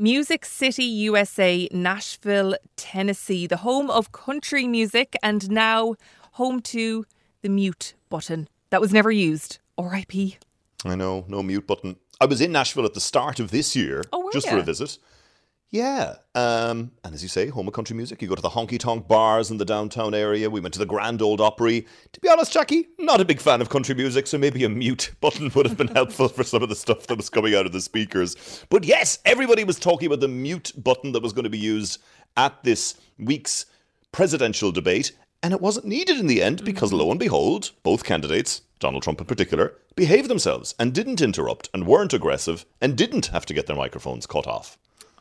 Music City, USA, Nashville, Tennessee, the home of country music, and now home to the mute button that was never used. RIP. I know, no mute button. I was in Nashville at the start of this year, Oh, just ya? for a visit. Yeah, um, and as you say, home of country music. You go to the honky tonk bars in the downtown area. We went to the Grand Ole Opry. To be honest, Jackie, not a big fan of country music, so maybe a mute button would have been helpful for some of the stuff that was coming out of the speakers. But yes, everybody was talking about the mute button that was going to be used at this week's presidential debate, and it wasn't needed in the end because lo and behold, both candidates, Donald Trump in particular, behaved themselves and didn't interrupt and weren't aggressive and didn't have to get their microphones cut off.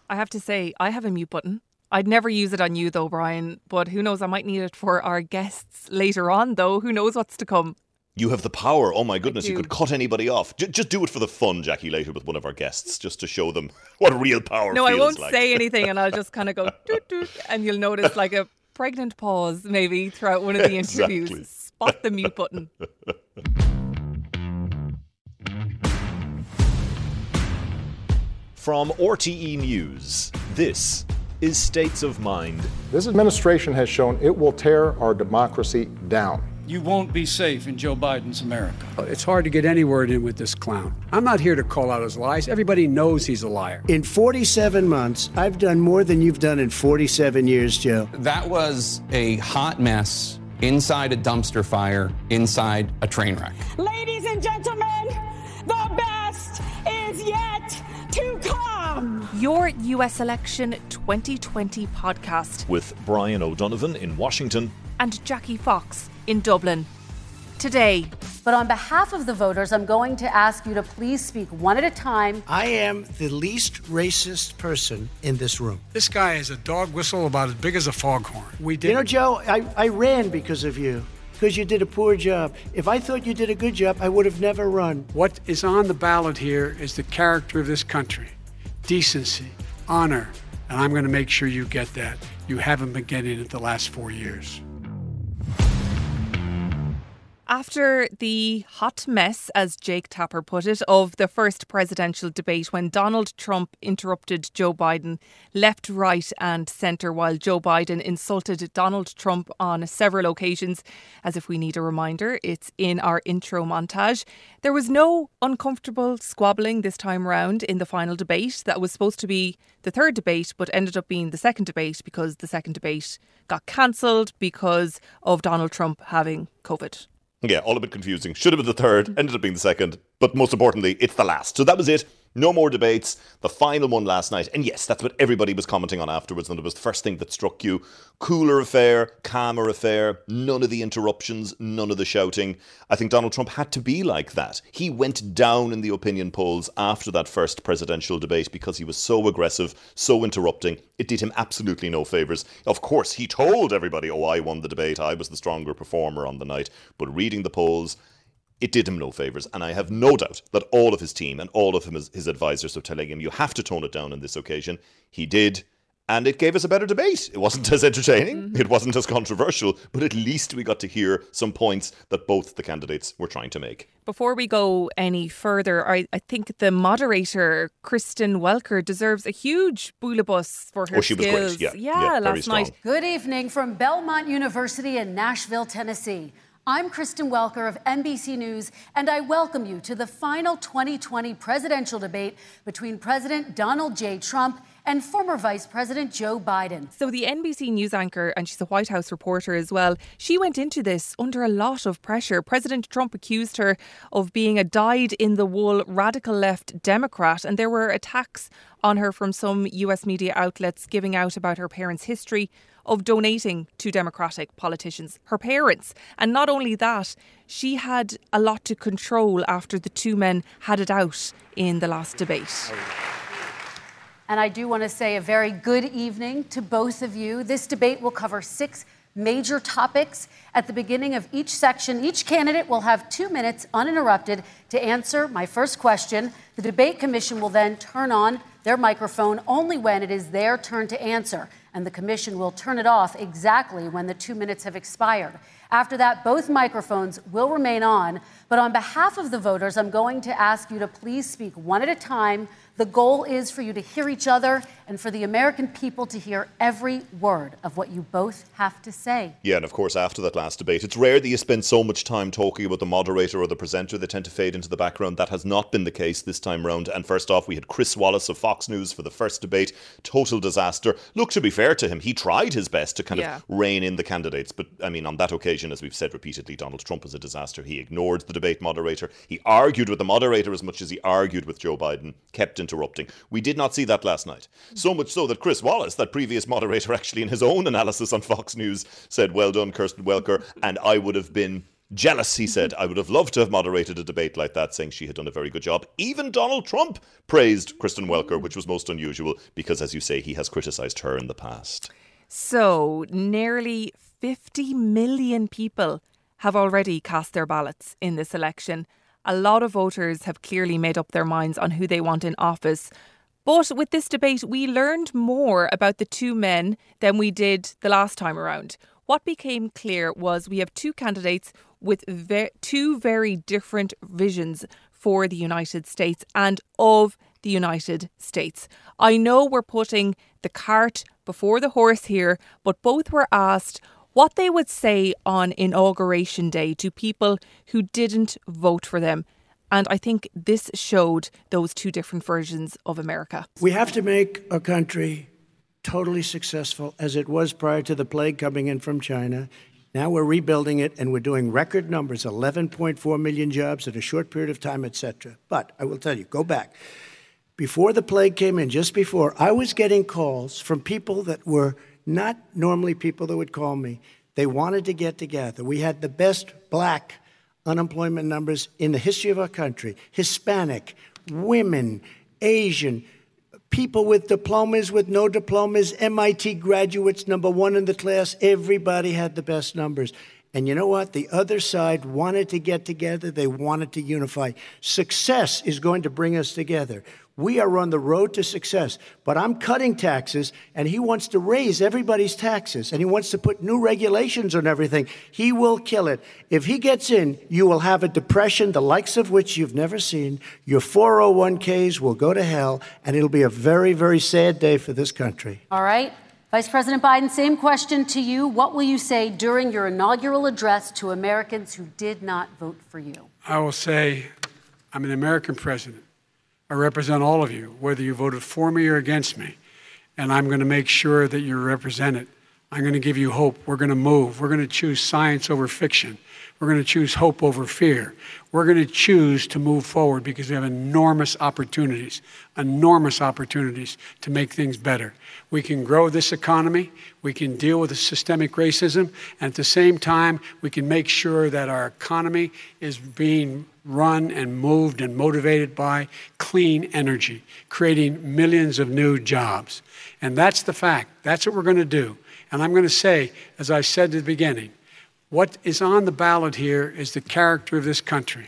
I have to say, I have a mute button. I'd never use it on you though, Brian, but who knows, I might need it for our guests later on though. Who knows what's to come? You have the power. Oh my goodness, you could cut anybody off. J- just do it for the fun, Jackie, later with one of our guests, just to show them what real power No, I won't like. say anything and I'll just kind of go doot doot and you'll notice like a pregnant pause maybe throughout one of the interviews. Exactly. Spot the mute button. From RTE News, this is States of Mind. This administration has shown it will tear our democracy down. You won't be safe in Joe Biden's America. Uh, it's hard to get any word in with this clown. I'm not here to call out his lies. Everybody knows he's a liar. In 47 months, I've done more than you've done in 47 years, Joe. That was a hot mess inside a dumpster fire, inside a train wreck. Ladies and gentlemen, the best is yet to come. Your US election 2020 podcast With Brian O'Donovan in Washington. and Jackie Fox in Dublin. Today, But on behalf of the voters, I'm going to ask you to please speak one at a time. I am the least racist person in this room. This guy is a dog whistle about as big as a foghorn. We did. You know, Joe, I, I ran because of you, because you did a poor job. If I thought you did a good job, I would have never run. what is on the ballot here is the character of this country decency, honor, and I'm going to make sure you get that. You haven't been getting it the last four years. After the hot mess, as Jake Tapper put it, of the first presidential debate when Donald Trump interrupted Joe Biden left, right, and centre while Joe Biden insulted Donald Trump on several occasions, as if we need a reminder, it's in our intro montage. There was no uncomfortable squabbling this time round in the final debate. That was supposed to be the third debate, but ended up being the second debate because the second debate got cancelled because of Donald Trump having COVID. Yeah, all a bit confusing. Should have been the third, ended up being the second, but most importantly, it's the last. So that was it. No more debates. The final one last night. And yes, that's what everybody was commenting on afterwards. And it was the first thing that struck you. Cooler affair, calmer affair, none of the interruptions, none of the shouting. I think Donald Trump had to be like that. He went down in the opinion polls after that first presidential debate because he was so aggressive, so interrupting. It did him absolutely no favours. Of course, he told everybody, oh, I won the debate. I was the stronger performer on the night. But reading the polls, it did him no favours. And I have no doubt that all of his team and all of him, his advisors were telling him, you have to tone it down on this occasion. He did. And it gave us a better debate. It wasn't as entertaining, mm-hmm. it wasn't as controversial, but at least we got to hear some points that both the candidates were trying to make. Before we go any further, I, I think the moderator, Kristen Welker, deserves a huge boulibus for her Oh, she was skills. great. Yeah, yeah, very last night. Good evening from Belmont University in Nashville, Tennessee. I'm Kristen Welker of NBC News, and I welcome you to the final 2020 presidential debate between President Donald J. Trump and former Vice President Joe Biden. So, the NBC News anchor, and she's a White House reporter as well, she went into this under a lot of pressure. President Trump accused her of being a dyed in the wool radical left Democrat, and there were attacks on her from some US media outlets giving out about her parents' history of donating to Democratic politicians, her parents. And not only that, she had a lot to control after the two men had it out in the last debate. And I do want to say a very good evening to both of you. This debate will cover six major topics. At the beginning of each section, each candidate will have two minutes uninterrupted to answer my first question. The debate commission will then turn on their microphone only when it is their turn to answer, and the commission will turn it off exactly when the two minutes have expired. After that, both microphones will remain on, but on behalf of the voters, I'm going to ask you to please speak one at a time. The goal is for you to hear each other and for the American people to hear every word of what you both have to say. Yeah, and of course, after that last debate, it's rare that you spend so much time talking about the moderator or the presenter. They tend to fade into the background. That has not been the case this time round. And first off, we had Chris Wallace of Fox News for the first debate. Total disaster. Look, to be fair to him, he tried his best to kind Yeah. of rein in the candidates. But I mean, on that occasion, as we've said repeatedly, Donald Trump was a disaster. He ignored the debate moderator. He argued with the moderator as much as he argued with Joe Biden, kept interrupting. We did not see that last night. So much so that Chris Wallace, that previous moderator, actually in his own analysis on Fox News, said, Well done, Kristen Welker. And I would have been jealous, he said. I would have loved to have moderated a debate like that, saying she had done a very good job. Even Donald Trump praised Kristen Welker, which was most unusual because, as you say, he has criticised her in the past. So, nearly 50 million people have already cast their ballots in this election. A lot of voters have clearly made up their minds on who they want in office. But with this debate, we learned more about the two men than we did the last time around. What became clear was we have two candidates with ve- two very different visions for the United States and of the United States. I know we're putting the cart before the horse here, but both were asked what they would say on Inauguration Day to people who didn't vote for them. And I think this showed those two different versions of America. We have to make a country totally successful as it was prior to the plague coming in from China. Now we're rebuilding it and we're doing record numbers 11.4 million jobs in a short period of time, etc. But I will tell you, go back. Before the plague came in, just before, I was getting calls from people that were not normally people that would call me. They wanted to get together. We had the best black unemployment numbers in the history of our country Hispanic, women, Asian, people with diplomas, with no diplomas, MIT graduates, number one in the class. Everybody had the best numbers. And you know what? The other side wanted to get together, they wanted to unify. Success is going to bring us together. We are on the road to success, but I'm cutting taxes, and he wants to raise everybody's taxes, and he wants to put new regulations on everything. He will kill it. If he gets in, you will have a depression, the likes of which you've never seen. Your 401ks will go to hell, and it'll be a very, very sad day for this country. All right. Vice President Biden, same question to you. What will you say during your inaugural address to Americans who did not vote for you? I will say, I'm an American president. I represent all of you, whether you voted for me or against me. And I'm going to make sure that you're represented. I'm going to give you hope. We're going to move. We're going to choose science over fiction. We're going to choose hope over fear. We're going to choose to move forward because we have enormous opportunities, enormous opportunities to make things better. We can grow this economy, we can deal with the systemic racism, and at the same time, we can make sure that our economy is being run and moved and motivated by clean energy, creating millions of new jobs. And that's the fact. That's what we're going to do. And I'm going to say, as I said at the beginning, what is on the ballot here is the character of this country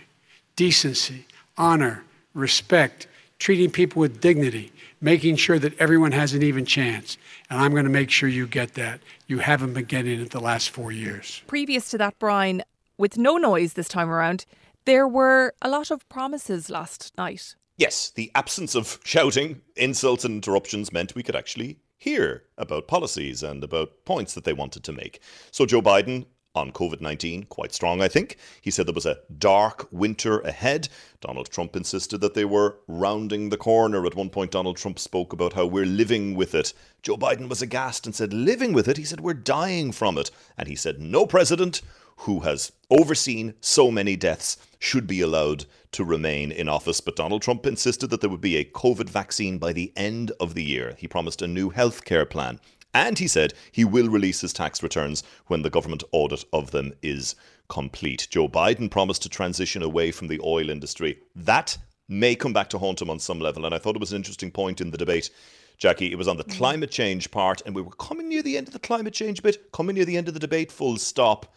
decency, honor, respect, treating people with dignity, making sure that everyone has an even chance. And I'm going to make sure you get that. You haven't been getting it the last four years. Previous to that, Brian, with no noise this time around, there were a lot of promises last night. Yes, the absence of shouting, insults, and interruptions meant we could actually hear about policies and about points that they wanted to make. So, Joe Biden on COVID 19, quite strong, I think. He said there was a dark winter ahead. Donald Trump insisted that they were rounding the corner. At one point, Donald Trump spoke about how we're living with it. Joe Biden was aghast and said, Living with it? He said, We're dying from it. And he said, No president who has overseen so many deaths should be allowed to remain in office. But Donald Trump insisted that there would be a COVID vaccine by the end of the year. He promised a new health care plan. And he said he will release his tax returns when the government audit of them is complete. Joe Biden promised to transition away from the oil industry. That may come back to haunt him on some level. And I thought it was an interesting point in the debate. Jackie, it was on the mm-hmm. climate change part, and we were coming near the end of the climate change bit, coming near the end of the debate, full stop.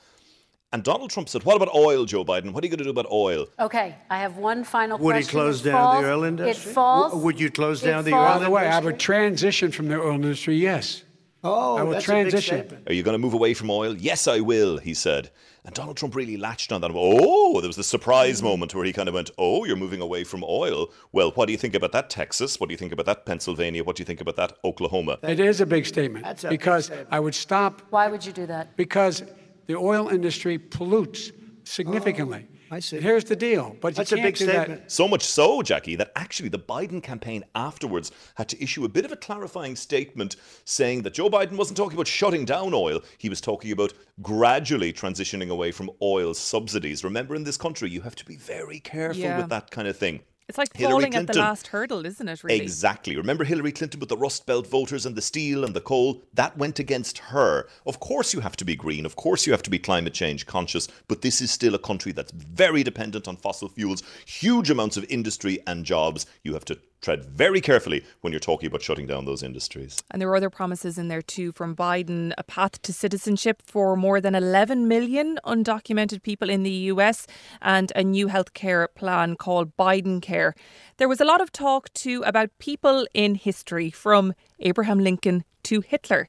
And Donald Trump said, What about oil, Joe Biden? What are you going to do about oil? Okay, I have one final question. Would he close It down falls- the oil industry? It falls. W- Would you close it down the falls- oil By the way, I would transition from the oil industry, yes. Oh, I will that's a big transition. statement. Are you going to move away from oil? Yes, I will, he said. And Donald Trump really latched on that. Oh, there was the surprise Mm-hmm. moment where he kind of went, Oh, you're moving away from oil. Well, what do you think about that, Texas? What do you think about that, Pennsylvania? What do you think about that, Oklahoma? It is a big statement That's a big because statement. I would stop Why would you do that? because the oil industry pollutes significantly. I see. And here's the deal, but That's you a can't big do that- statement. So much so, Jackie, that actually the Biden campaign afterwards had to issue a bit of a clarifying statement saying that Joe Biden wasn't talking about shutting down oil. He was talking about gradually transitioning away from oil subsidies. Remember, in this country, you have to be very careful Yeah. with that kind of thing. It's like Hillary falling at the last hurdle, isn't it, really? Exactly. Remember Hillary Clinton with the Rust Belt voters and the steel and the coal? That went against her. Of course, you have to be green. Of course, you have to be climate change conscious. But this is still a country that's very dependent on fossil fuels, huge amounts of industry and jobs. You have to tread very carefully when you're talking about shutting down those industries. And there were other promises in there too from Biden a path to citizenship for more than 11 million undocumented people in the US and a new healthcare plan called Biden Care. There was a lot of talk too about people in history from Abraham Lincoln to Hitler.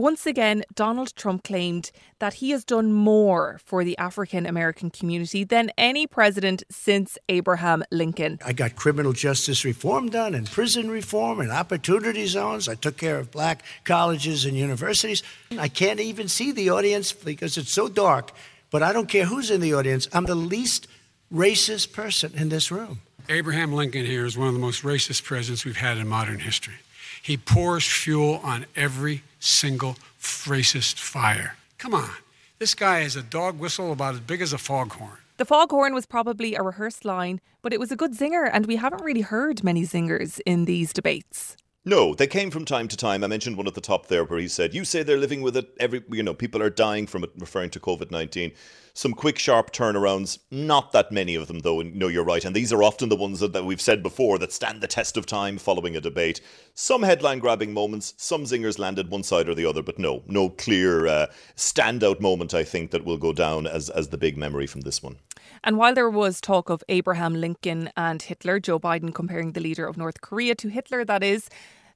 Once again, Donald Trump claimed that he has done more for the African American community than any president since Abraham Lincoln. I got criminal justice reform done and prison reform and opportunity zones. I took care of black colleges and universities. I can't even see the audience because it's so dark, but I don't care who's in the audience. I'm the least racist person in this room. Abraham Lincoln here is one of the most racist presidents we've had in modern history. He pours fuel on every single racist fire. Come on. This guy has a dog whistle about as big as a foghorn. The foghorn was probably a rehearsed line, but it was a good zinger, and we haven't really heard many zingers in these debates. No, they came from time to time. I mentioned one at the top there where he said, You say they're living with it. Every, you know, people are dying from it, referring to COVID 19. Some quick, sharp turnarounds. Not that many of them, though. And no, you're right. And these are often the ones that, that we've said before that stand the test of time following a debate. Some headline grabbing moments, some zingers landed one side or the other, but no, no clear uh, standout moment, I think, that will go down as, as the big memory from this one. And while there was talk of Abraham Lincoln and Hitler, Joe Biden comparing the leader of North Korea to Hitler, that is,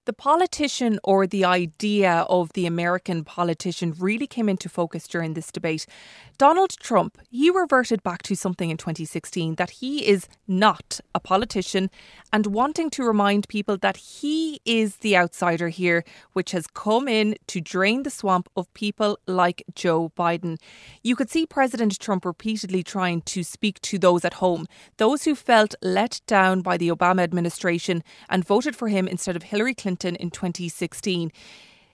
the politician or the idea of the American politician really came into focus during this debate. Donald Trump, he reverted back to something in 2016 that he is not a politician and wanting to remind people that he is the outsider here, which has come in to drain the swamp of people like Joe Biden. You could see President Trump repeatedly trying to speak to those at home, those who felt let down by the Obama administration and voted for him instead of Hillary Clinton in 2016.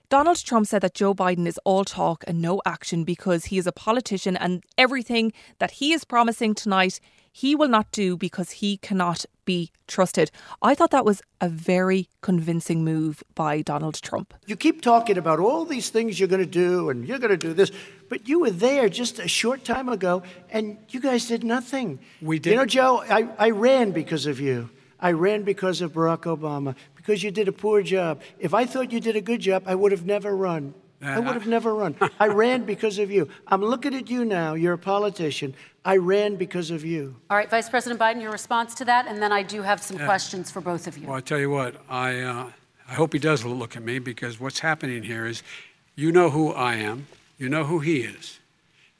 Donald Trump said that Joe Biden is all talk and no action because he is a politician and everything that he is promising tonight he will not do because he cannot be trusted. I thought that was a very convincing move by Donald Trump. You keep talking about all these things you're going to do and you're going to do this, but you were there just a short time ago and you guys did nothing. We did. You know, Joe, I, I ran because of you. I ran because of Barack Obama, because you did a poor job. If I thought you did a good job, I would have never run. I would have never run. I ran because of you. I'm looking at you now. You're a politician. I ran because of you. All right, Vice President Biden, your response to that, and then I do have some questions for both of you. Well, I tell you what, I, uh, I hope he does look at me because what's happening here is you know who I am, you know who he is,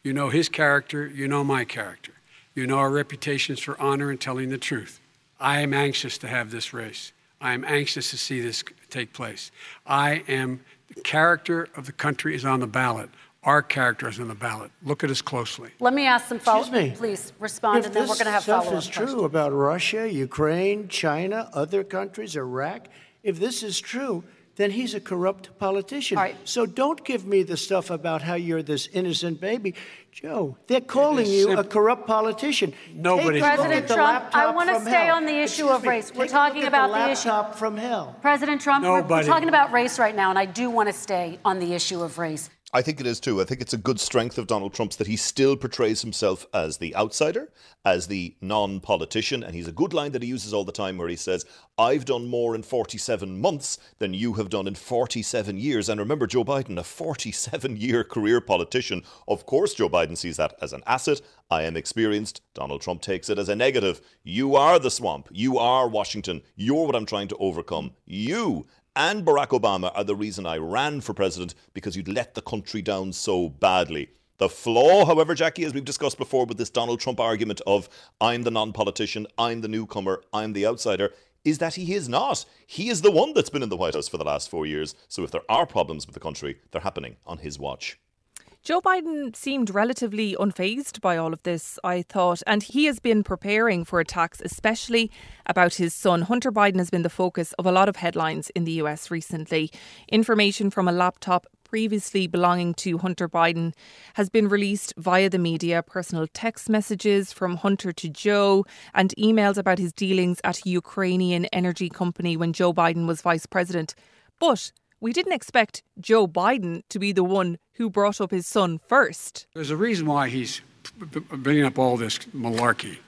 you know his character, you know my character, you know our reputations for honor and telling the truth. I am anxious to have this race. I am anxious to see this take place. I am, the character of the country is on the ballot. Our character is on the ballot. Look at us closely. Let me ask some follow Excuse me. Please respond, if and then we're going to have stuff follow up is true about Russia, Ukraine, China, other countries, Iraq, if this is true, then he's a corrupt politician. All right. So don't give me the stuff about how you're this innocent baby. Joe, they're calling is you a corrupt politician. Nobody's Take President the Trump, I wanna stay hell. on the issue Excuse of me, race. We're take talking about the the issue- from hell. President Trump, we're, we're talking about race right now, and I do want to stay on the issue of race. I think it is too. I think it's a good strength of Donald Trump's that he still portrays himself as the outsider, as the non politician. And he's a good line that he uses all the time where he says, I've done more in 47 months than you have done in 47 years. And remember, Joe Biden, a 47 year career politician. Of course, Joe Biden sees that as an asset. I am experienced. Donald Trump takes it as a negative. You are the swamp. You are Washington. You're what I'm trying to overcome. You and Barack Obama are the reason I ran for president because you'd let the country down so badly. The flaw, however, Jackie, as we've discussed before with this Donald Trump argument of I'm the non politician, I'm the newcomer, I'm the outsider, is that he is not. He is the one that's been in the White House for the last four years. So if there are problems with the country, they're happening on his watch. Joe Biden seemed relatively unfazed by all of this, I thought, and he has been preparing for attacks, especially about his son. Hunter Biden has been the focus of a lot of headlines in the US recently. Information from a laptop previously belonging to Hunter Biden has been released via the media, personal text messages from Hunter to Joe, and emails about his dealings at a Ukrainian energy company when Joe Biden was vice president. But we didn't expect Joe Biden to be the one who brought up his son first. There's a reason why he's bringing up all this malarkey.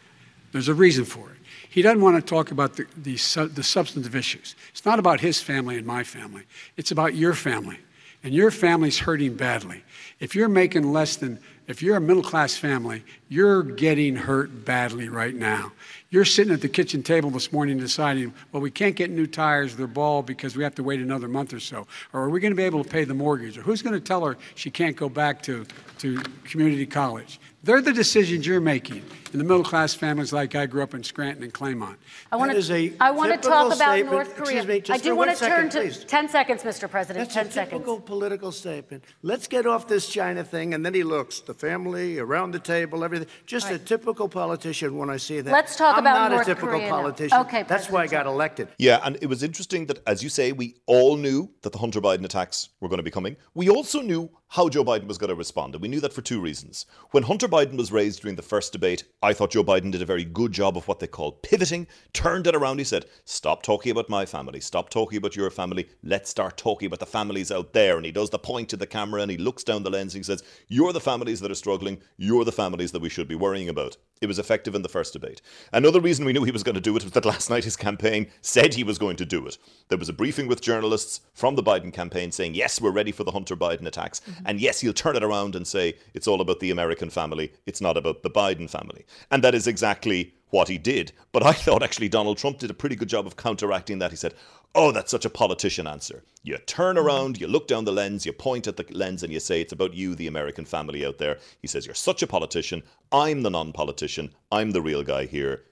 There's a reason for it. He doesn't want to talk about the, the, the substantive issues. It's not about his family and my family, it's about your family. And your family's hurting badly. If you're making less than, if you're a middle class family, you're getting hurt badly right now. You're sitting at the kitchen table this morning deciding, well, we can't get new tires, they're bald because we have to wait another month or so. Or are we going to be able to pay the mortgage? Or who's going to tell her she can't go back to, to community college? They're the decisions you're making in the middle class families like I grew up in Scranton and Claymont. I want to I want to talk about North Korea. Me, I do want to turn to please. 10 seconds, Mr. President. That's 10 a seconds. typical political statement. Let's get off this China thing and then he looks the family around the table everything. Just right. a typical politician when I see that. Let's talk I'm about not North a typical Korea politician. Okay, That's President why I got elected. Yeah, and it was interesting that as you say we all knew that the Hunter Biden attacks were going to be coming. We also knew how Joe Biden was going to respond. And we knew that for two reasons. When Hunter Biden was raised during the first debate, I thought Joe Biden did a very good job of what they call pivoting, turned it around. He said, Stop talking about my family, stop talking about your family, let's start talking about the families out there. And he does the point to the camera and he looks down the lens and he says, You're the families that are struggling, you're the families that we should be worrying about. It was effective in the first debate. Another reason we knew he was going to do it was that last night his campaign said he was going to do it. There was a briefing with journalists from the Biden campaign saying, yes, we're ready for the Hunter Biden attacks. Mm-hmm. And yes, he'll turn it around and say it's all about the American family, it's not about the Biden family. And that is exactly what he did. But I thought actually Donald Trump did a pretty good job of counteracting that. He said, Oh, that's such a politician answer. You turn around, you look down the lens, you point at the lens, and you say, It's about you, the American family out there. He says, You're such a politician. I'm the non politician. I'm the real guy here.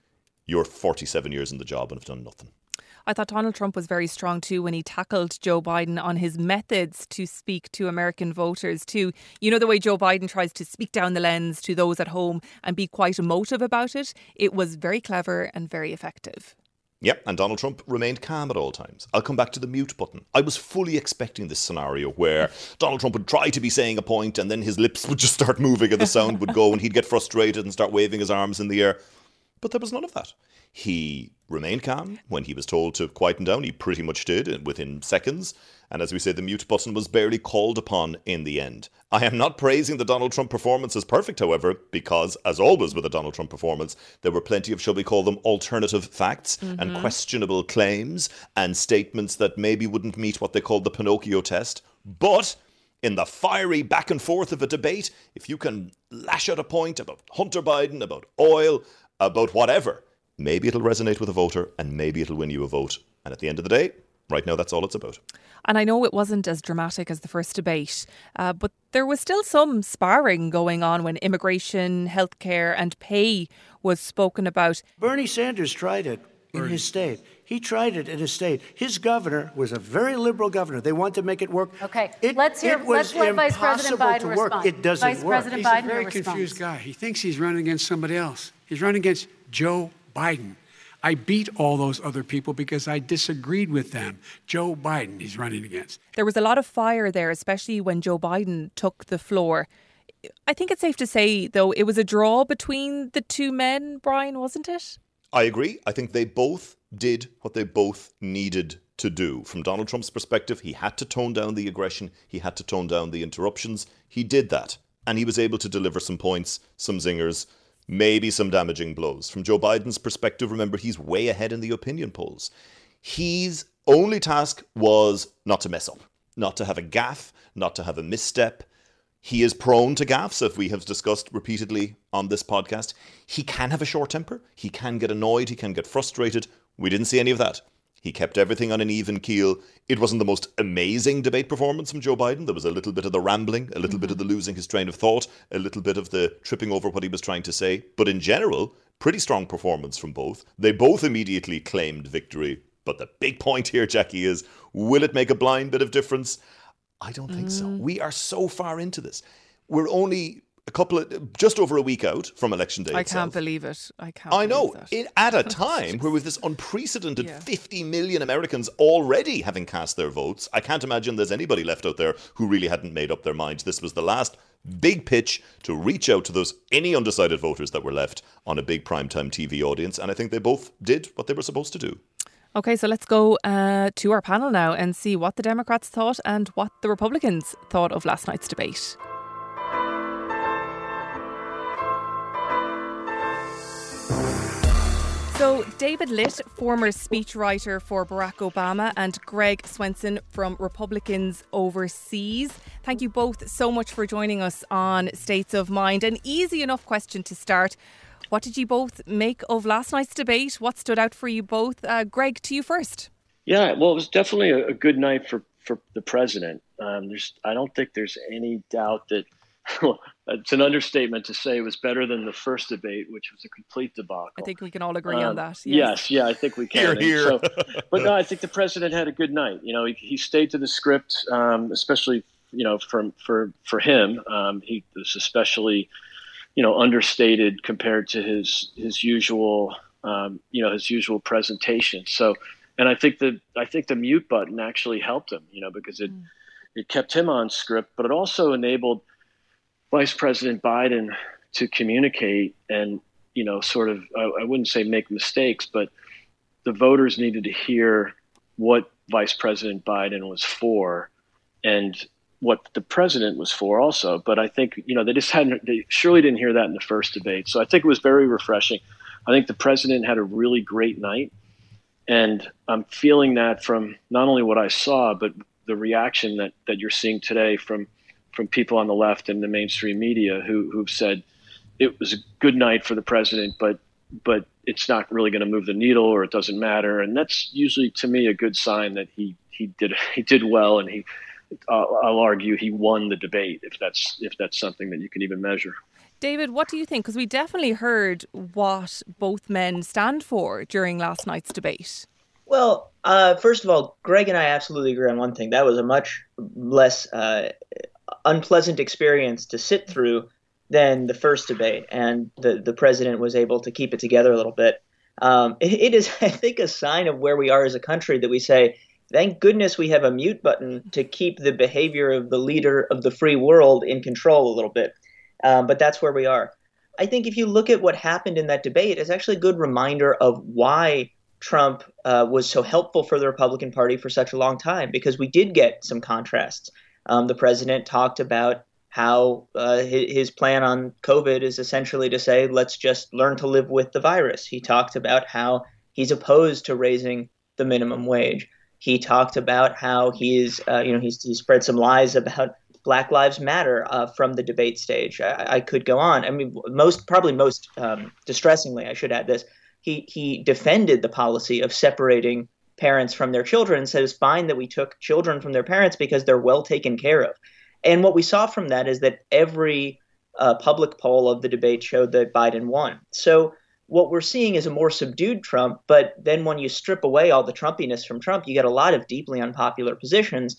You're 47 years in the job and have done nothing. I thought Donald Trump was very strong too when he tackled Joe Biden on his methods to speak to American voters too. You know the way Joe Biden tries to speak down the lens to those at home and be quite emotive about it? It was very clever and very effective. Yep, and Donald Trump remained calm at all times. I'll come back to the mute button. I was fully expecting this scenario where Donald Trump would try to be saying a point and then his lips would just start moving and the sound would go and he'd get frustrated and start waving his arms in the air. But there was none of that. He remained calm. When he was told to quieten down, he pretty much did within seconds. And as we say, the mute button was barely called upon in the end. I am not praising the Donald Trump performance as perfect, however, because, as always with a Donald Trump performance, there were plenty of, shall we call them, alternative facts mm-hmm. and questionable claims and statements that maybe wouldn't meet what they called the Pinocchio test. But in the fiery back and forth of a debate, if you can lash out a point about Hunter Biden, about oil, about whatever, maybe it'll resonate with a voter and maybe it'll win you a vote. And at the end of the day, right now, that's all it's about. And I know it wasn't as dramatic as the first debate, uh, but there was still some sparring going on when immigration, healthcare, and pay was spoken about. Bernie Sanders tried it in his state. He tried it in his state. His governor was a very liberal governor. They wanted to make it work. Okay, it, let's hear. It was let's let Vice President Biden to work. respond. It doesn't Vice work. President He's Biden a very responds. confused guy. He thinks he's running against somebody else. He's running against Joe Biden. I beat all those other people because I disagreed with them. Joe Biden, he's running against. There was a lot of fire there, especially when Joe Biden took the floor. I think it's safe to say, though, it was a draw between the two men, Brian, wasn't it? I agree. I think they both did what they both needed to do. From Donald Trump's perspective, he had to tone down the aggression, he had to tone down the interruptions. He did that. And he was able to deliver some points, some zingers, maybe some damaging blows. From Joe Biden's perspective, remember, he's way ahead in the opinion polls. His only task was not to mess up, not to have a gaffe, not to have a misstep. He is prone to gaffes, as we have discussed repeatedly on this podcast. He can have a short temper. He can get annoyed. He can get frustrated. We didn't see any of that. He kept everything on an even keel. It wasn't the most amazing debate performance from Joe Biden. There was a little bit of the rambling, a little mm-hmm. bit of the losing his train of thought, a little bit of the tripping over what he was trying to say. But in general, pretty strong performance from both. They both immediately claimed victory. But the big point here, Jackie, is will it make a blind bit of difference? I don't think mm. so. We are so far into this. We're only a couple of just over a week out from election day. I itself. can't believe it. I can't. I know. In, at a time where with this unprecedented yeah. 50 million Americans already having cast their votes, I can't imagine there's anybody left out there who really hadn't made up their minds. This was the last big pitch to reach out to those any undecided voters that were left on a big primetime TV audience, and I think they both did what they were supposed to do. Okay, so let's go uh, to our panel now and see what the Democrats thought and what the Republicans thought of last night's debate. So, David Litt, former speechwriter for Barack Obama, and Greg Swenson from Republicans Overseas. Thank you both so much for joining us on States of Mind. An easy enough question to start. What did you both make of last night's debate? What stood out for you both? Uh, Greg, to you first. Yeah, well, it was definitely a, good night for, for the president. Um, there's, I don't think there's any doubt that it's an understatement to say it was better than the first debate, which was a complete debacle. I think we can all agree um, on that. Yes. yes. yeah, I think we can. Here, here. So, but no, I think the president had a good night. You know, he, he stayed to the script, um, especially you know from for for him. Um, he was especially you know understated compared to his his usual um, you know his usual presentation. So, and I think the I think the mute button actually helped him. You know, because it mm. it kept him on script, but it also enabled Vice President Biden to communicate and you know sort of I, I, wouldn't say make mistakes, but the voters needed to hear what Vice President Biden was for and what the president was for also. But I think you know they just hadn't they surely didn't hear that in the first debate. So I think it was very refreshing. I think the president had a really great night. And I'm feeling that from not only what I saw, but the reaction that, that you're seeing today from from people on the left and the mainstream media who who've said it was a good night for the president, but but it's not really going to move the needle or it doesn't matter. And that's usually to me a good sign that he he did he did well and he uh, I'll argue he won the debate if that's if that's something that you can even measure. David, what do you think? Because we definitely heard what both men stand for during last night's debate. Well, uh, first of all, Greg and I absolutely agree on one thing. That was a much less uh, unpleasant experience to sit through than the first debate, and the the president was able to keep it together a little bit. Um, it, it is, I think, a sign of where we are as a country that we say, thank goodness we have a mute button to keep the behavior of the leader of the free world in control a little bit. Um, but that's where we are. I think if you look at what happened in that debate, it's actually a good reminder of why Trump uh, was so helpful for the Republican Party for such a long time, because we did get some contrasts um, the president talked about how uh, his plan on COVID is essentially to say, let's just learn to live with the virus. He talked about how he's opposed to raising the minimum wage. He talked about how he's, uh, you know, he's, he spread some lies about Black Lives Matter uh, from the debate stage. I, I, could go on. I mean, most probably most um, distressingly, I should add this. He he defended the policy of separating parents from their children said it's fine that we took children from their parents because they're well taken care of. And what we saw from that is that every uh, public poll of the debate showed that Biden won. So what we're seeing is a more subdued Trump, but then when you strip away all the Trumpiness from Trump, you get a lot of deeply unpopular positions.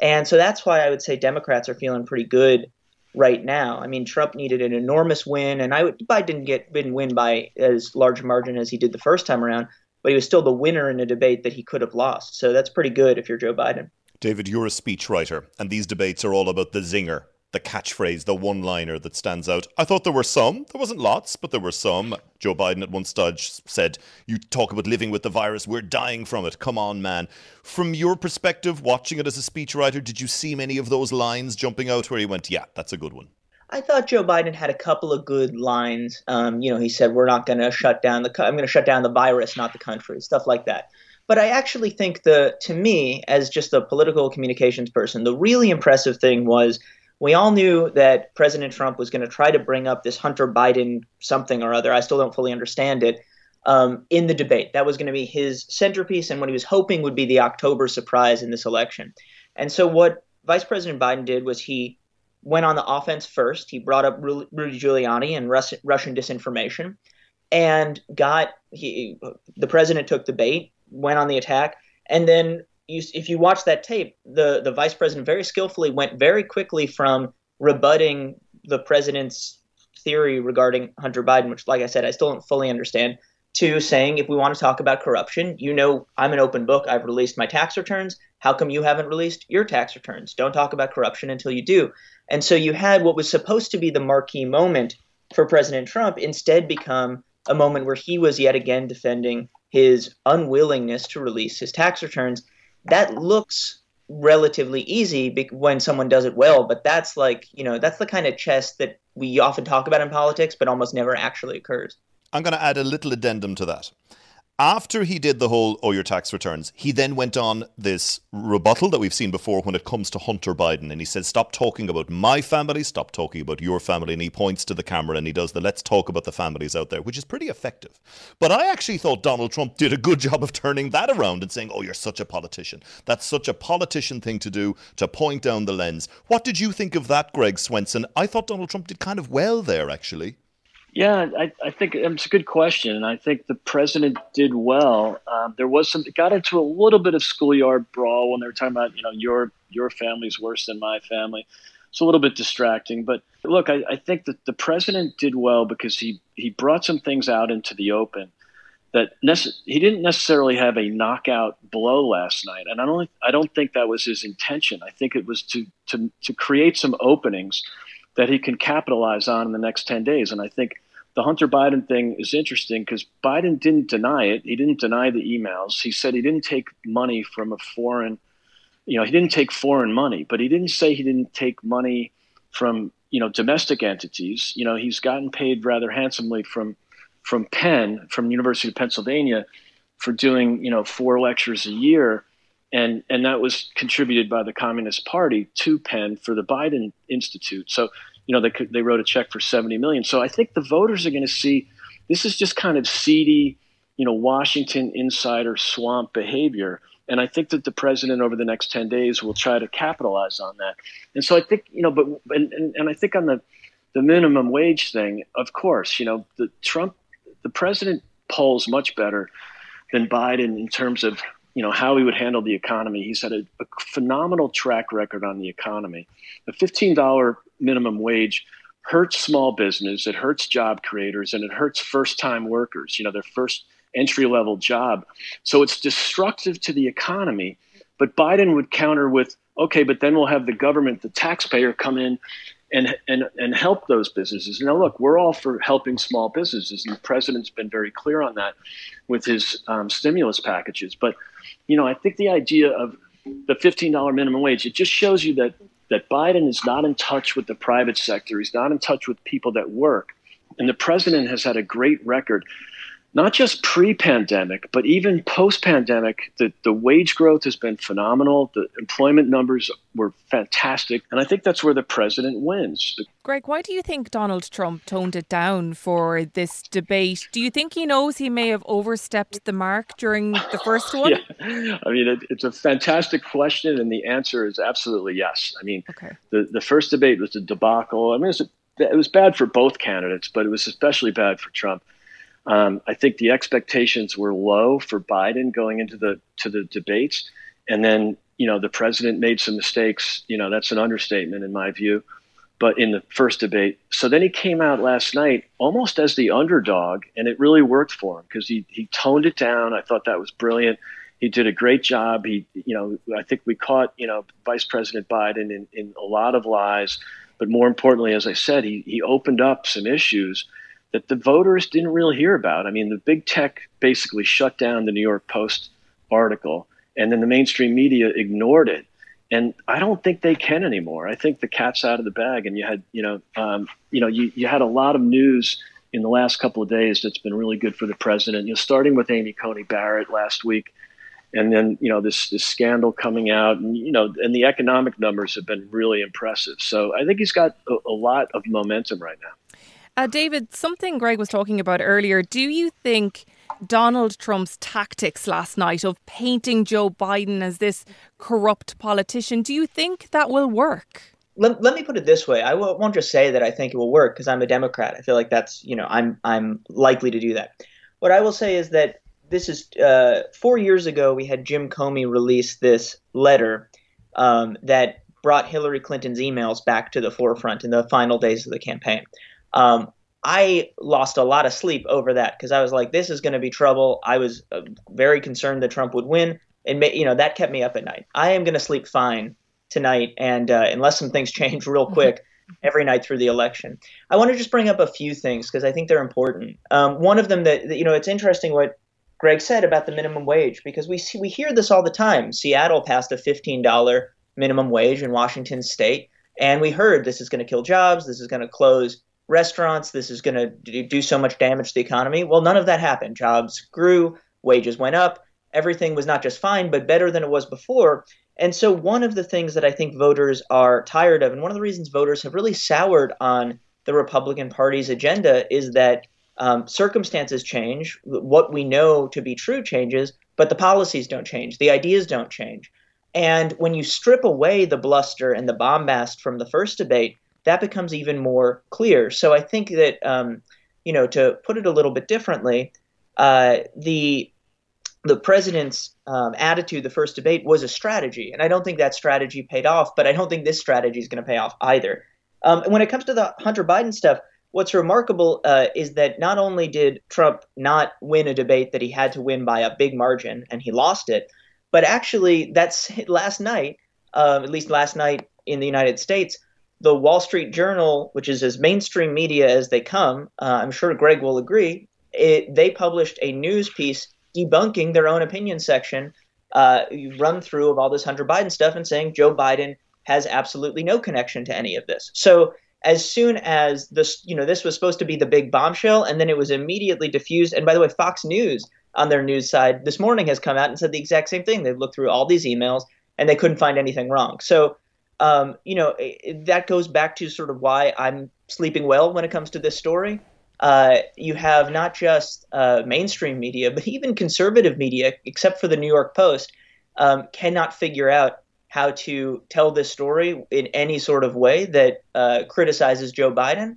And so that's why I would say Democrats are feeling pretty good right now. I mean, Trump needed an enormous win, and I would Biden didn't get didn't win by as large a margin as he did the first time around, but he was still the winner in a debate that he could have lost. So that's pretty good if you're Joe Biden. David, you're a speechwriter, and these debates are all about the zinger, the catchphrase, the one liner that stands out. I thought there were some. There wasn't lots, but there were some. Joe Biden at one stage said, You talk about living with the virus, we're dying from it. Come on, man. From your perspective, watching it as a speechwriter, did you see many of those lines jumping out where you went, Yeah, that's a good one? I thought Joe Biden had a couple of good lines. Um, you know, he said, "We're not going to shut down the. I'm going to shut down the virus, not the country." Stuff like that. But I actually think the, to me, as just a political communications person, the really impressive thing was we all knew that President Trump was going to try to bring up this Hunter Biden something or other. I still don't fully understand it. um, in the debate. That was going to be his centerpiece and what he was hoping would be the October surprise in this election. And so, what Vice President Biden did was he went on the offense first. He brought up Rudy Giuliani and Rus- Russian disinformation and got he, the president took the bait, went on the attack, and then you, if you watch that tape, the the vice president very skillfully went very quickly from rebutting the president's theory regarding Hunter Biden, which, like I said, I still don't fully understand, to saying if we want to talk about corruption, you know, I'm an open book. I've released my tax returns. How come you haven't released your tax returns? Don't talk about corruption until you do. And so you had what was supposed to be the marquee moment for President Trump instead become a moment where he was yet again defending his unwillingness to release his tax returns. That looks relatively easy when someone does it well, but that's like, you know, that's the kind of chess that we often talk about in politics, but almost never actually occurs. I'm going to add a little addendum to that after he did the whole oh your tax returns he then went on this rebuttal that we've seen before when it comes to hunter biden and he says stop talking about my family stop talking about your family and he points to the camera and he does the let's talk about the families out there which is pretty effective. But i actually thought donald trump did a good job of turning that around and saying oh you're such a politician. That's such a politician thing to do to point down the lens. What did you think of that greg swenson? I thought donald trump did kind of well there actually yeah, I, I think it's a good question, and I think the president did well. Um, there was some got into a little bit of schoolyard brawl when they were talking about you know your your family's worse than my family. It's a little bit distracting, but look, I, I think that the president did well because he he brought some things out into the open that nece- he didn't necessarily have a knockout blow last night, and I don't I don't think that was his intention. I think it was to to to create some openings that he can capitalize on in the next 10 days. And I think the Hunter Biden thing is interesting because Biden didn't deny it. He didn't deny the emails. He said he didn't take money from a foreign, you know, he didn't take foreign money, but he didn't say he didn't take money from, you know, domestic entities. You know, he's gotten paid rather handsomely from from Penn, from University of Pennsylvania, for doing, you know, four lectures a year. And, and that was contributed by the Communist Party to Penn for the Biden Institute. So you know, they they wrote a check for 70 million. So I think the voters are going to see this is just kind of seedy, you know, Washington insider swamp behavior. And I think that the president over the next 10 days will try to capitalize on that. And so I think, you know, but, and, and, and I think on the, the minimum wage thing, of course, you know, the Trump, the president polls much better than Biden in terms of, you know, how he would handle the economy. He's had a, a phenomenal track record on the economy. A $15 minimum wage hurts small business, it hurts job creators, and it hurts first time workers, you know, their first entry level job. So it's destructive to the economy. But Biden would counter with, okay, but then we'll have the government, the taxpayer, come in and, and, and help those businesses. Now, look, we're all for helping small businesses, and the president's been very clear on that with his um, stimulus packages. But, you know, I think the idea of the $15 minimum wage, it just shows you that that Biden is not in touch with the private sector. He's not in touch with people that work. And the president has had a great record, not just pre pandemic, but even post pandemic. The, the wage growth has been phenomenal. The employment numbers were fantastic. And I think that's where the president wins. Greg, why do you think Donald Trump toned it down for this debate? Do you think he knows he may have overstepped the mark during the first one? yeah. I mean, it, it's a fantastic question, and the answer is absolutely yes. I mean, okay. the, the first debate was a debacle. I mean, it was, it was bad for both candidates, but it was especially bad for Trump. Um, I think the expectations were low for Biden going into the to the debates, and then you know the president made some mistakes. You know that's an understatement in my view. But in the first debate, so then he came out last night almost as the underdog, and it really worked for him because he he toned it down. I thought that was brilliant. He did a great job. He, you know, I think we caught, you know, Vice President Biden in, in a lot of lies, but more importantly, as I said, he he opened up some issues that the voters didn't really hear about. I mean, the big tech basically shut down the New York Post article, and then the mainstream media ignored it. And I don't think they can anymore. I think the cat's out of the bag. And you had, you know, um, you know, you, you had a lot of news in the last couple of days that's been really good for the president. You know, starting with Amy Coney Barrett last week, and then you know this this scandal coming out, and you know, and the economic numbers have been really impressive. So I think he's got a, a lot of momentum right now. Uh, David, something Greg was talking about earlier. Do you think Donald Trump's tactics last night of painting Joe Biden as this corrupt politician. Do you think that will work? Let, let me put it this way. I won't just say that I think it will work because I'm a Democrat. I feel like that's, you know, I'm I'm likely to do that. What I will say is that this is uh, four years ago. We had Jim Comey release this letter um, that brought Hillary Clinton's emails back to the forefront in the final days of the campaign. Um, I lost a lot of sleep over that because I was like, this is going to be trouble. I was uh, very concerned that Trump would win. And, you know, that kept me up at night. I am going to sleep fine tonight. And uh, unless some things change real quick, every night through the election. I want to just bring up a few things because I think they're important. Um, one of them that, that, you know, it's interesting what Greg said about the minimum wage because we see, we hear this all the time. Seattle passed a $15 minimum wage in Washington state. And we heard this is going to kill jobs. This is going to close restaurants. This is going to do so much damage to the economy. Well, none of that happened. Jobs grew, wages went up. Everything was not just fine, but better than it was before. And so, one of the things that I think voters are tired of, and one of the reasons voters have really soured on the Republican Party's agenda, is that um, circumstances change. What we know to be true changes, but the policies don't change. The ideas don't change. And when you strip away the bluster and the bombast from the first debate, that becomes even more clear. So I think that, um, you know, to put it a little bit differently, uh, the the president's um, attitude the first debate was a strategy, and I don't think that strategy paid off. But I don't think this strategy is going to pay off either. Um, and when it comes to the Hunter Biden stuff, what's remarkable uh, is that not only did Trump not win a debate that he had to win by a big margin, and he lost it, but actually, that's last night, uh, at least last night in the United States, the Wall Street Journal, which is as mainstream media as they come, uh, I'm sure Greg will agree, it, they published a news piece debunking their own opinion section, uh, run through of all this Hunter Biden stuff and saying Joe Biden has absolutely no connection to any of this. So as soon as this, you know, this was supposed to be the big bombshell, and then it was immediately diffused. And by the way, Fox News on their news side this morning has come out and said the exact same thing. They've looked through all these emails and they couldn't find anything wrong. So um, you know, that goes back to sort of why I'm sleeping well when it comes to this story. Uh, you have not just uh, mainstream media, but even conservative media, except for the New York Post, um, cannot figure out how to tell this story in any sort of way that uh, criticizes Joe Biden.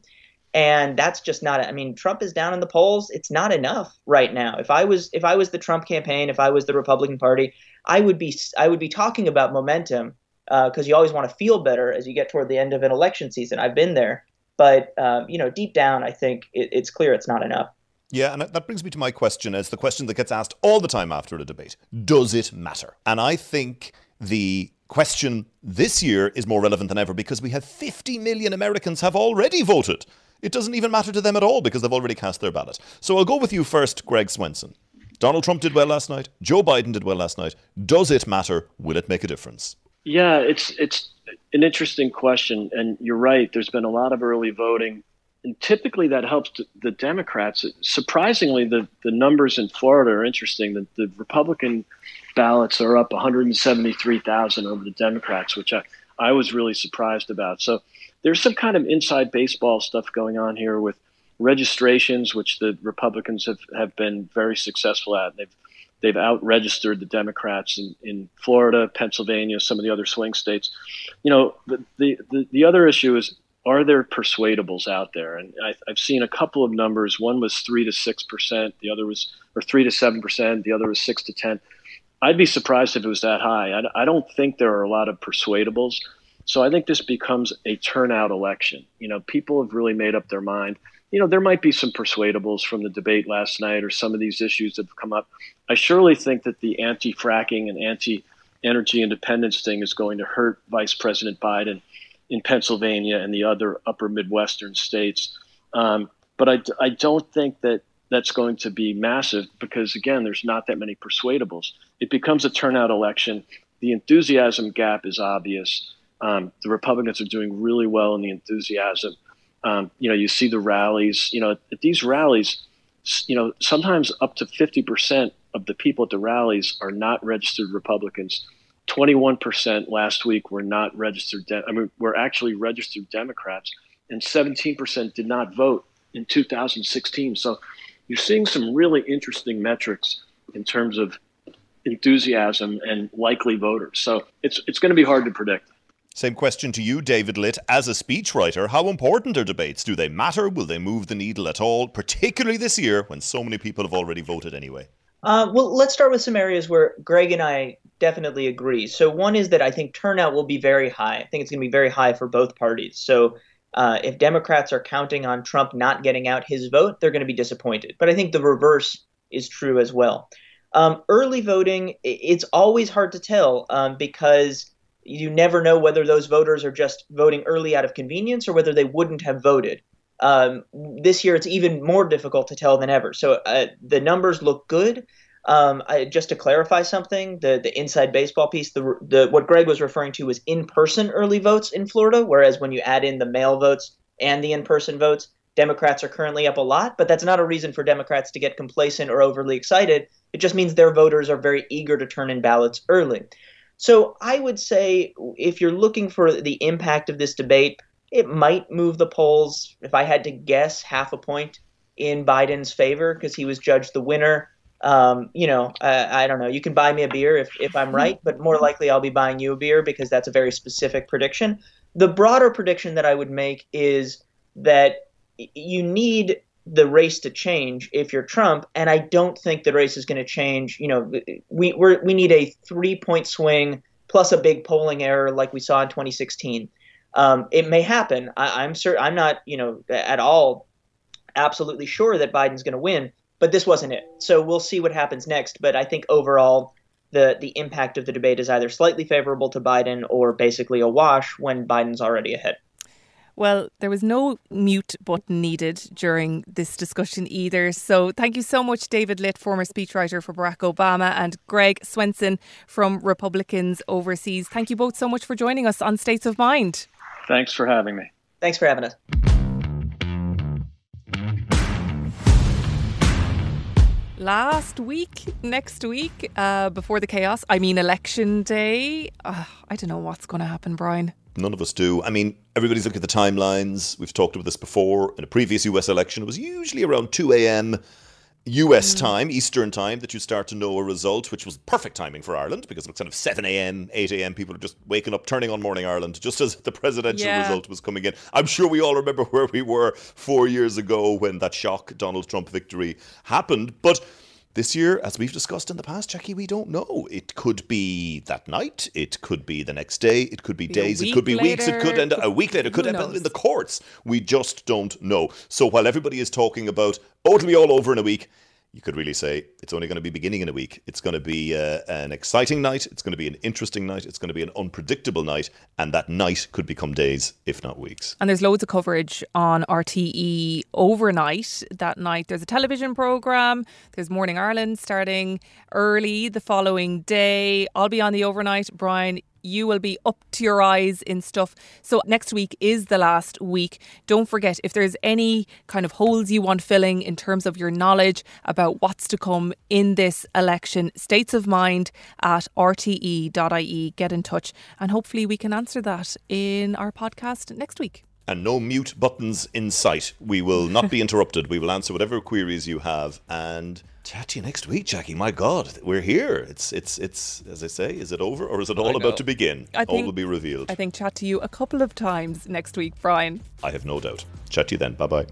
And that's just not. I mean, Trump is down in the polls. It's not enough right now. If I was, if I was the Trump campaign, if I was the Republican Party, I would be, I would be talking about momentum because uh, you always want to feel better as you get toward the end of an election season. I've been there, but um, you know, deep down, I think it, it's clear it's not enough. Yeah, and that brings me to my question. It's the question that gets asked all the time after a debate: Does it matter? And I think the question this year is more relevant than ever because we have 50 million Americans have already voted. It doesn't even matter to them at all because they've already cast their ballot. So I'll go with you first, Greg Swenson. Donald Trump did well last night. Joe Biden did well last night. Does it matter? Will it make a difference? Yeah, it's it's an interesting question, and you're right. There's been a lot of early voting, and typically that helps the Democrats. Surprisingly, the the numbers in Florida are interesting. The, the Republican ballots are up 173,000 over the Democrats, which I I was really surprised about. So there's some kind of inside baseball stuff going on here with registrations, which the Republicans have, have been very successful at. They've They've out-registered the Democrats in, in Florida, Pennsylvania, some of the other swing states. You know, the, the, the, the other issue is are there persuadables out there? And I, have seen a couple of numbers. One was three to six percent. The other was, or three to seven percent. The other was six to ten. I'd be surprised if it was that high. I, I don't think there are a lot of persuadables. So I think this becomes a turnout election. You know, people have really made up their mind you know, there might be some persuadables from the debate last night or some of these issues that have come up. I surely think that the anti fracking and anti energy independence thing is going to hurt Vice President Biden in Pennsylvania and the other upper Midwestern states. Um, but I, I don't think that that's going to be massive because, again, there's not that many persuadables. It becomes a turnout election. The enthusiasm gap is obvious. Um, the Republicans are doing really well in the enthusiasm. Um, you know, you see the rallies. You know, at these rallies, you know, sometimes up to 50% of the people at the rallies are not registered Republicans. 21% last week were not registered. De- I mean, were actually registered Democrats, and 17% did not vote in 2016. So you're seeing some really interesting metrics in terms of enthusiasm and likely voters. So it's it's going to be hard to predict. Same question to you, David Litt. As a speechwriter, how important are debates? Do they matter? Will they move the needle at all, particularly this year when so many people have already voted anyway? Uh, well, let's start with some areas where Greg and I definitely agree. So, one is that I think turnout will be very high. I think it's going to be very high for both parties. So, uh, if Democrats are counting on Trump not getting out his vote, they're going to be disappointed. But I think the reverse is true as well. Um, early voting, it's always hard to tell um, because you never know whether those voters are just voting early out of convenience or whether they wouldn't have voted. Um, this year, it's even more difficult to tell than ever. So uh, the numbers look good. Um, I, just to clarify something, the the inside baseball piece, the the what Greg was referring to was in person early votes in Florida, whereas when you add in the mail votes and the in person votes, Democrats are currently up a lot. But that's not a reason for Democrats to get complacent or overly excited. It just means their voters are very eager to turn in ballots early. So I would say if you're looking for the impact of this debate, it might move the polls, if I had to guess, half a point in Biden's favor because he was judged the winner. Um, you know, uh, I don't know. You can buy me a beer if, if I'm right, but more likely I'll be buying you a beer because that's a very specific prediction. The broader prediction that I would make is that you need the race to change if you're Trump, and I don't think the race is going to change. You know, we we we need a three point swing plus a big polling error like we saw in 2016. Um, it may happen. I, I'm sure. I'm not you know at all absolutely sure that Biden's going to win, but this wasn't it. So we'll see what happens next. But I think overall. The, the impact of the debate is either slightly favorable to Biden or basically a wash when Biden's already ahead. Well, there was no mute button needed during this discussion either. So thank you so much, David Litt, former speechwriter for Barack Obama, and Greg Swenson from Republicans Overseas. Thank you both so much for joining us on States of Mind. Thanks for having me. Thanks for having us. last week, next week, uh, before the chaos, I mean election day. Uh, I don't know what's going to happen, Brian. None of us do. I mean, everybody's looking at the timelines. We've talked about this before. In a previous US election, it was usually around 2 a.m. US mm. time, Eastern time, that you start to know a result, which was perfect timing for Ireland because it was kind of 7 a.m., 8 a.m. People are just waking up, turning on Morning Ireland just as the presidential yeah. result was coming in. I'm sure we all remember where we were four years ago when that shock Donald Trump victory happened. But this year, as we've discussed in the past, Jackie, we don't know. It could be that night, it could be the next day, it could be, be days, it could be later, weeks, it could end a week later, it could end up in the courts. We just don't know. So while everybody is talking about, oh, it'll be all over in a week, you could really say it's only going to be beginning in a week. It's going to be uh, an exciting night. It's going to be an interesting night. It's going to be an unpredictable night. And that night could become days, if not weeks. And there's loads of coverage on RTE overnight that night. There's a television programme. There's Morning Ireland starting early the following day. I'll be on the overnight. Brian, you will be up to your eyes in stuff. So next week is the last week. Don't forget if there's any kind of holes you want filling in terms of your knowledge about what's to come in this election, states of mind at rte.ie. Get in touch and hopefully we can answer that in our podcast next week and no mute buttons in sight. We will not be interrupted. We will answer whatever queries you have and chat to you next week, Jackie. My God, we're here. It's it's it's as I say, is it over or is it all about to begin? I think, all will be revealed. I think chat to you a couple of times next week, Brian. I have no doubt. Chat to you then. Bye bye.